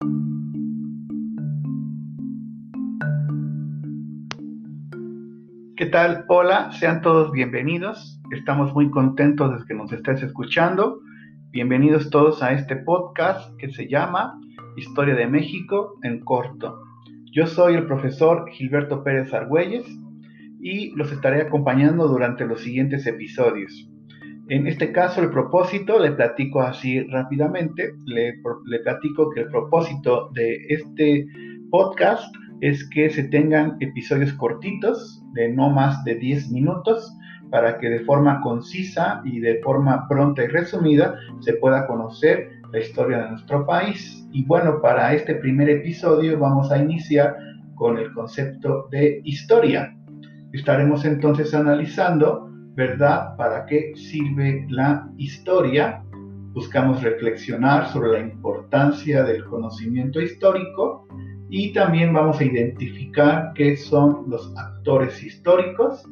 ¿Qué tal? Hola, sean todos bienvenidos. Estamos muy contentos de que nos estés escuchando. Bienvenidos todos a este podcast que se llama Historia de México en corto. Yo soy el profesor Gilberto Pérez Argüelles y los estaré acompañando durante los siguientes episodios. En este caso, el propósito, le platico así rápidamente, le, le platico que el propósito de este podcast es que se tengan episodios cortitos de no más de 10 minutos para que de forma concisa y de forma pronta y resumida se pueda conocer la historia de nuestro país. Y bueno, para este primer episodio vamos a iniciar con el concepto de historia. Estaremos entonces analizando, ¿verdad?, para qué sirve la historia. Buscamos reflexionar sobre la importancia del conocimiento histórico y también vamos a identificar qué son los actores históricos,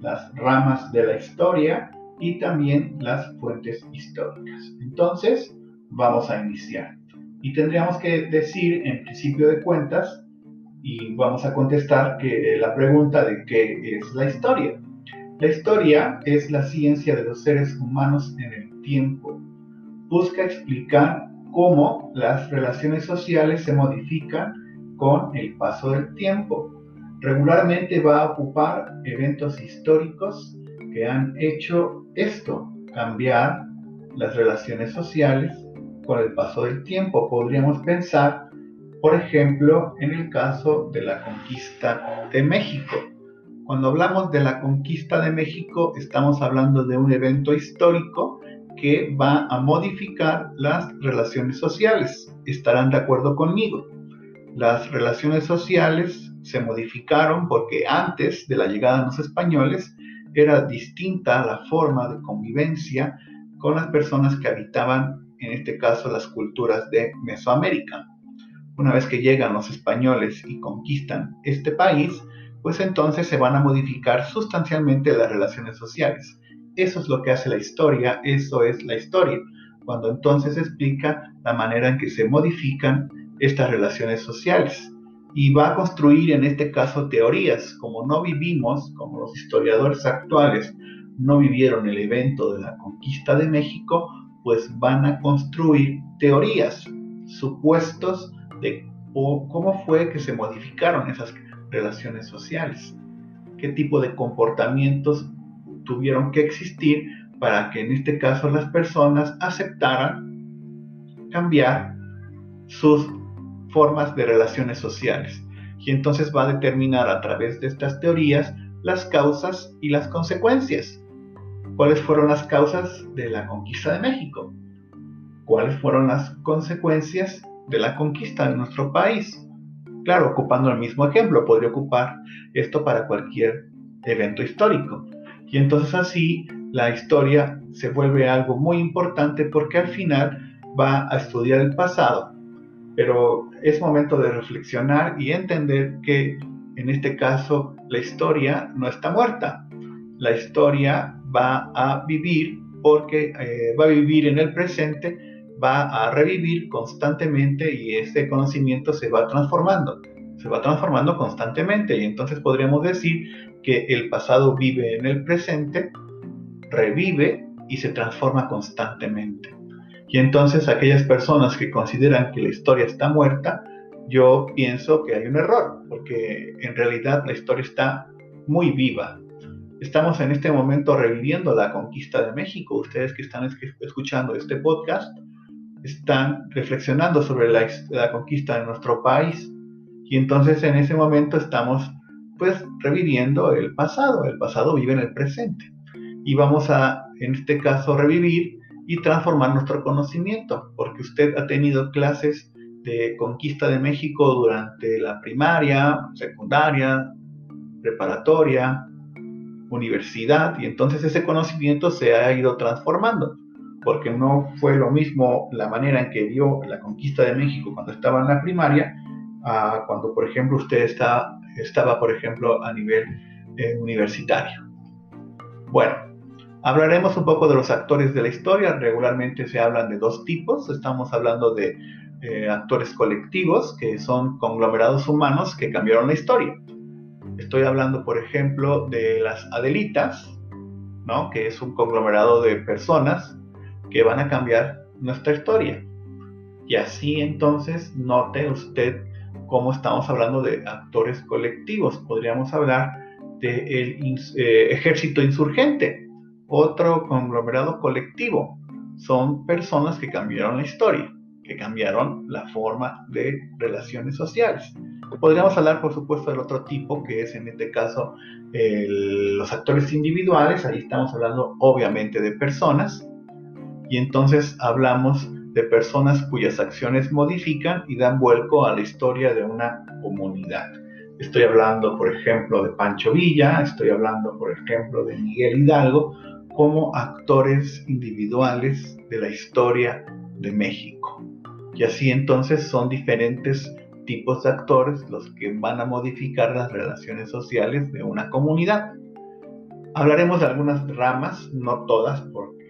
las ramas de la historia y también las fuentes históricas. Entonces, vamos a iniciar. Y tendríamos que decir, en principio de cuentas, y vamos a contestar que la pregunta de qué es la historia. La historia es la ciencia de los seres humanos en el tiempo. Busca explicar cómo las relaciones sociales se modifican con el paso del tiempo. Regularmente va a ocupar eventos históricos que han hecho esto, cambiar las relaciones sociales con el paso del tiempo. Podríamos pensar, por ejemplo, en el caso de la conquista de México. Cuando hablamos de la conquista de México, estamos hablando de un evento histórico que va a modificar las relaciones sociales. ¿Estarán de acuerdo conmigo? las relaciones sociales se modificaron porque antes de la llegada de los españoles era distinta la forma de convivencia con las personas que habitaban, en este caso, las culturas de Mesoamérica. Una vez que llegan los españoles y conquistan este país, pues entonces se van a modificar sustancialmente las relaciones sociales. Eso es lo que hace la historia, eso es la historia, cuando entonces explica la manera en que se modifican estas relaciones sociales y va a construir en este caso teorías. Como no vivimos, como los historiadores actuales no vivieron el evento de la conquista de México, pues van a construir teorías, supuestos de cómo fue que se modificaron esas relaciones sociales, qué tipo de comportamientos tuvieron que existir para que en este caso las personas aceptaran cambiar sus formas de relaciones sociales. Y entonces va a determinar a través de estas teorías las causas y las consecuencias. ¿Cuáles fueron las causas de la conquista de México? ¿Cuáles fueron las consecuencias de la conquista de nuestro país? Claro, ocupando el mismo ejemplo, podría ocupar esto para cualquier evento histórico. Y entonces así la historia se vuelve algo muy importante porque al final va a estudiar el pasado pero es momento de reflexionar y entender que en este caso la historia no está muerta. La historia va a vivir porque eh, va a vivir en el presente, va a revivir constantemente y ese conocimiento se va transformando, se va transformando constantemente y entonces podríamos decir que el pasado vive en el presente, revive y se transforma constantemente. Y entonces aquellas personas que consideran que la historia está muerta, yo pienso que hay un error, porque en realidad la historia está muy viva. Estamos en este momento reviviendo la conquista de México. Ustedes que están escuchando este podcast están reflexionando sobre la, conquista de nuestro país. Y entonces en ese momento estamos pues reviviendo el pasado. El pasado vive en el presente. Y vamos a, en este caso, revivir y transformar nuestro conocimiento, porque usted ha tenido clases de conquista de México durante la primaria, secundaria, preparatoria, universidad, y entonces ese conocimiento se ha ido transformando, porque no fue lo mismo la manera en que vio la conquista de México cuando estaba en la primaria, a cuando, por ejemplo, usted está, estaba, por ejemplo, a nivel eh, universitario. Bueno, Hablaremos un poco de los actores de la historia. Regularmente se hablan de dos tipos. Estamos hablando de eh, actores colectivos, que son conglomerados humanos que cambiaron la historia. Estoy hablando, por ejemplo, de las Adelitas, ¿no? que es un conglomerado de personas que van a cambiar nuestra historia. Y así entonces note usted cómo estamos hablando de actores colectivos. Podríamos hablar del eh, ejército insurgente, otro conglomerado colectivo. Son personas que cambiaron la historia, que cambiaron la forma de relaciones sociales. Podríamos hablar, por supuesto, del otro tipo, que es en este caso los actores individuales. Ahí estamos hablando obviamente de personas. Y entonces hablamos de personas cuyas acciones modifican y dan vuelco a la historia de una comunidad. Estoy hablando, por ejemplo, de Pancho Villa, estoy hablando, por ejemplo, de Miguel Hidalgo, como actores individuales de la historia de México. Y así entonces son diferentes tipos de actores los que van a modificar las relaciones sociales de una comunidad. Hablaremos de algunas ramas, no todas,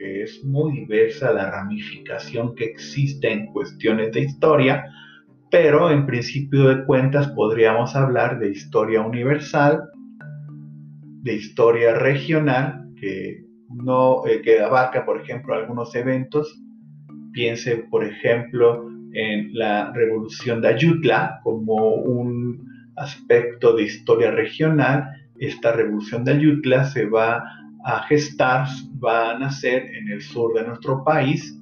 es muy diversa la ramificación que existe en cuestiones de historia, pero en principio de cuentas podríamos hablar de historia universal, de historia regional, que, no, eh, que abarca, por ejemplo, algunos eventos. Piense, por ejemplo, en la revolución de Ayutla como un aspecto de historia regional. Esta revolución de Ayutla se va a gestar, va a nacer en el sur de nuestro país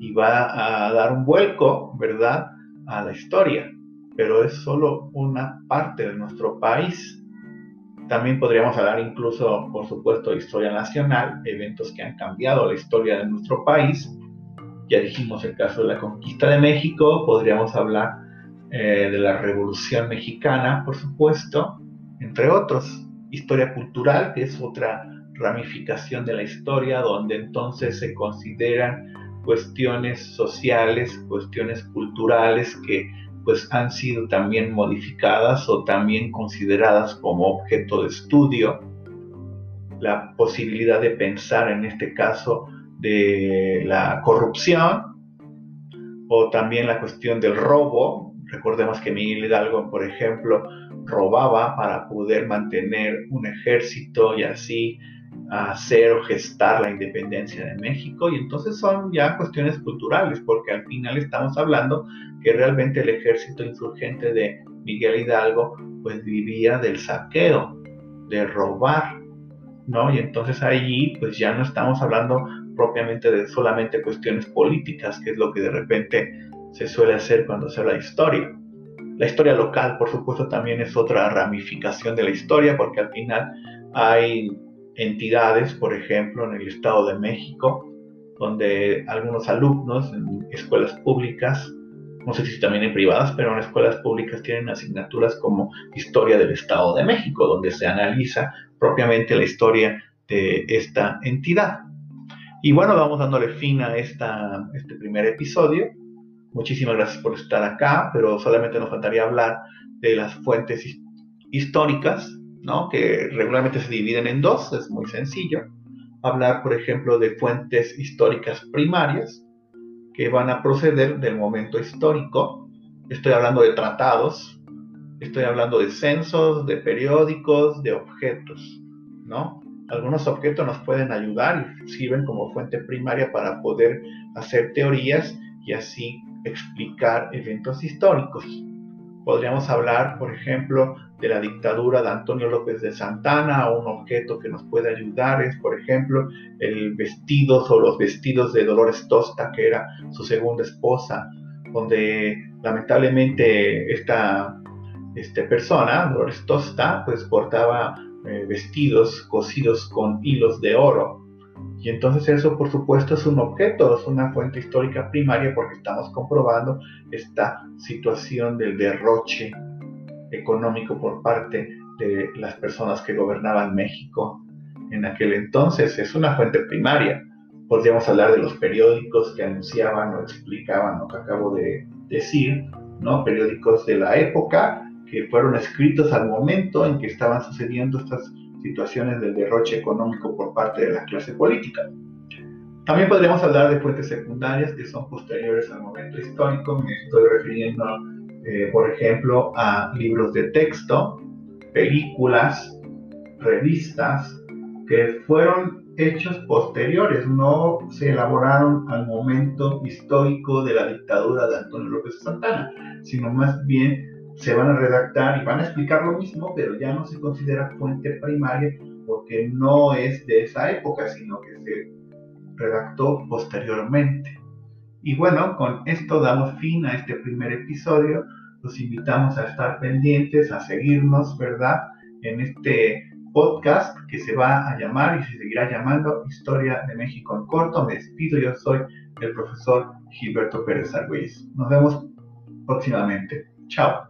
y va a dar un vuelco, ¿verdad?, a la historia. Pero es solo una parte de nuestro país. También podríamos hablar incluso, por supuesto, de historia nacional, eventos que han cambiado la historia de nuestro país. Ya dijimos el caso de la conquista de México, podríamos hablar eh, de la Revolución Mexicana, por supuesto, entre otros. Historia cultural, que es otra ramificación de la historia, donde entonces se consideran cuestiones sociales, cuestiones culturales que pues han sido también modificadas o también consideradas como objeto de estudio. La posibilidad de pensar en este caso de la corrupción o también la cuestión del robo. Recordemos que Miguel Hidalgo, por ejemplo, robaba para poder mantener un ejército y así hacer o gestar la independencia de México y entonces son ya cuestiones culturales porque al final estamos hablando que realmente el ejército insurgente de Miguel Hidalgo pues vivía del saqueo, de robar, ¿no? Y entonces allí pues ya no estamos hablando propiamente de solamente cuestiones políticas, que es lo que de repente se suele hacer cuando se habla de historia. La historia local, por supuesto, también es otra ramificación de la historia, porque al final hay entidades, por ejemplo, en el Estado de México, donde algunos alumnos en escuelas públicas, no sé si también en privadas, pero en escuelas públicas tienen asignaturas como Historia del Estado de México, donde se analiza propiamente la historia de esta entidad. Y bueno, vamos dándole fin a esta, este primer episodio. Muchísimas gracias por estar acá, pero solamente nos faltaría hablar de las fuentes históricas que regularmente se dividen en dos, es muy sencillo. Hablar, por ejemplo, de fuentes históricas primarias que van a proceder del momento histórico. Estoy hablando de tratados, estoy hablando de censos, de periódicos, de objetos, ¿no? Algunos objetos nos pueden ayudar y sirven como fuente primaria para poder hacer teorías y así explicar eventos históricos. Podríamos hablar, por ejemplo, de la dictadura de Antonio López de Santana, un objeto que nos puede ayudar es, por ejemplo, el vestido o los vestidos de Dolores Tosta, que era su segunda esposa, donde lamentablemente esta este persona, Dolores Tosta, pues portaba eh, vestidos cosidos con hilos de oro. Y entonces eso, por supuesto, es un objeto, es una fuente histórica primaria porque estamos comprobando esta situación del derroche económico por parte de las personas que gobernaban México en aquel entonces. Es una fuente primaria. Podríamos hablar de los periódicos que anunciaban o explicaban lo que acabo de decir, ¿no? Periódicos de la época que fueron escritos al momento en que estaban sucediendo estas situaciones de derroche económico por parte de la clase política. También podríamos hablar de fuentes secundarias que son posteriores al momento histórico. Me estoy refiriendo, eh, por ejemplo, a libros de texto, películas, revistas, que fueron hechos posteriores, no se elaboraron al momento histórico de la dictadura de Antonio López Santana, sino más bien se van a redactar y van a explicar lo mismo, pero ya no se considera fuente primaria porque no es de esa época, sino que se redactó posteriormente. Y bueno, con esto damos fin a este primer episodio. Los invitamos a estar pendientes, a seguirnos, ¿verdad? En este podcast que se va a llamar y se seguirá llamando Historia de México en corto. Me despido, yo soy el profesor Gilberto Pérez Argüelles. Nos vemos próximamente. Chao.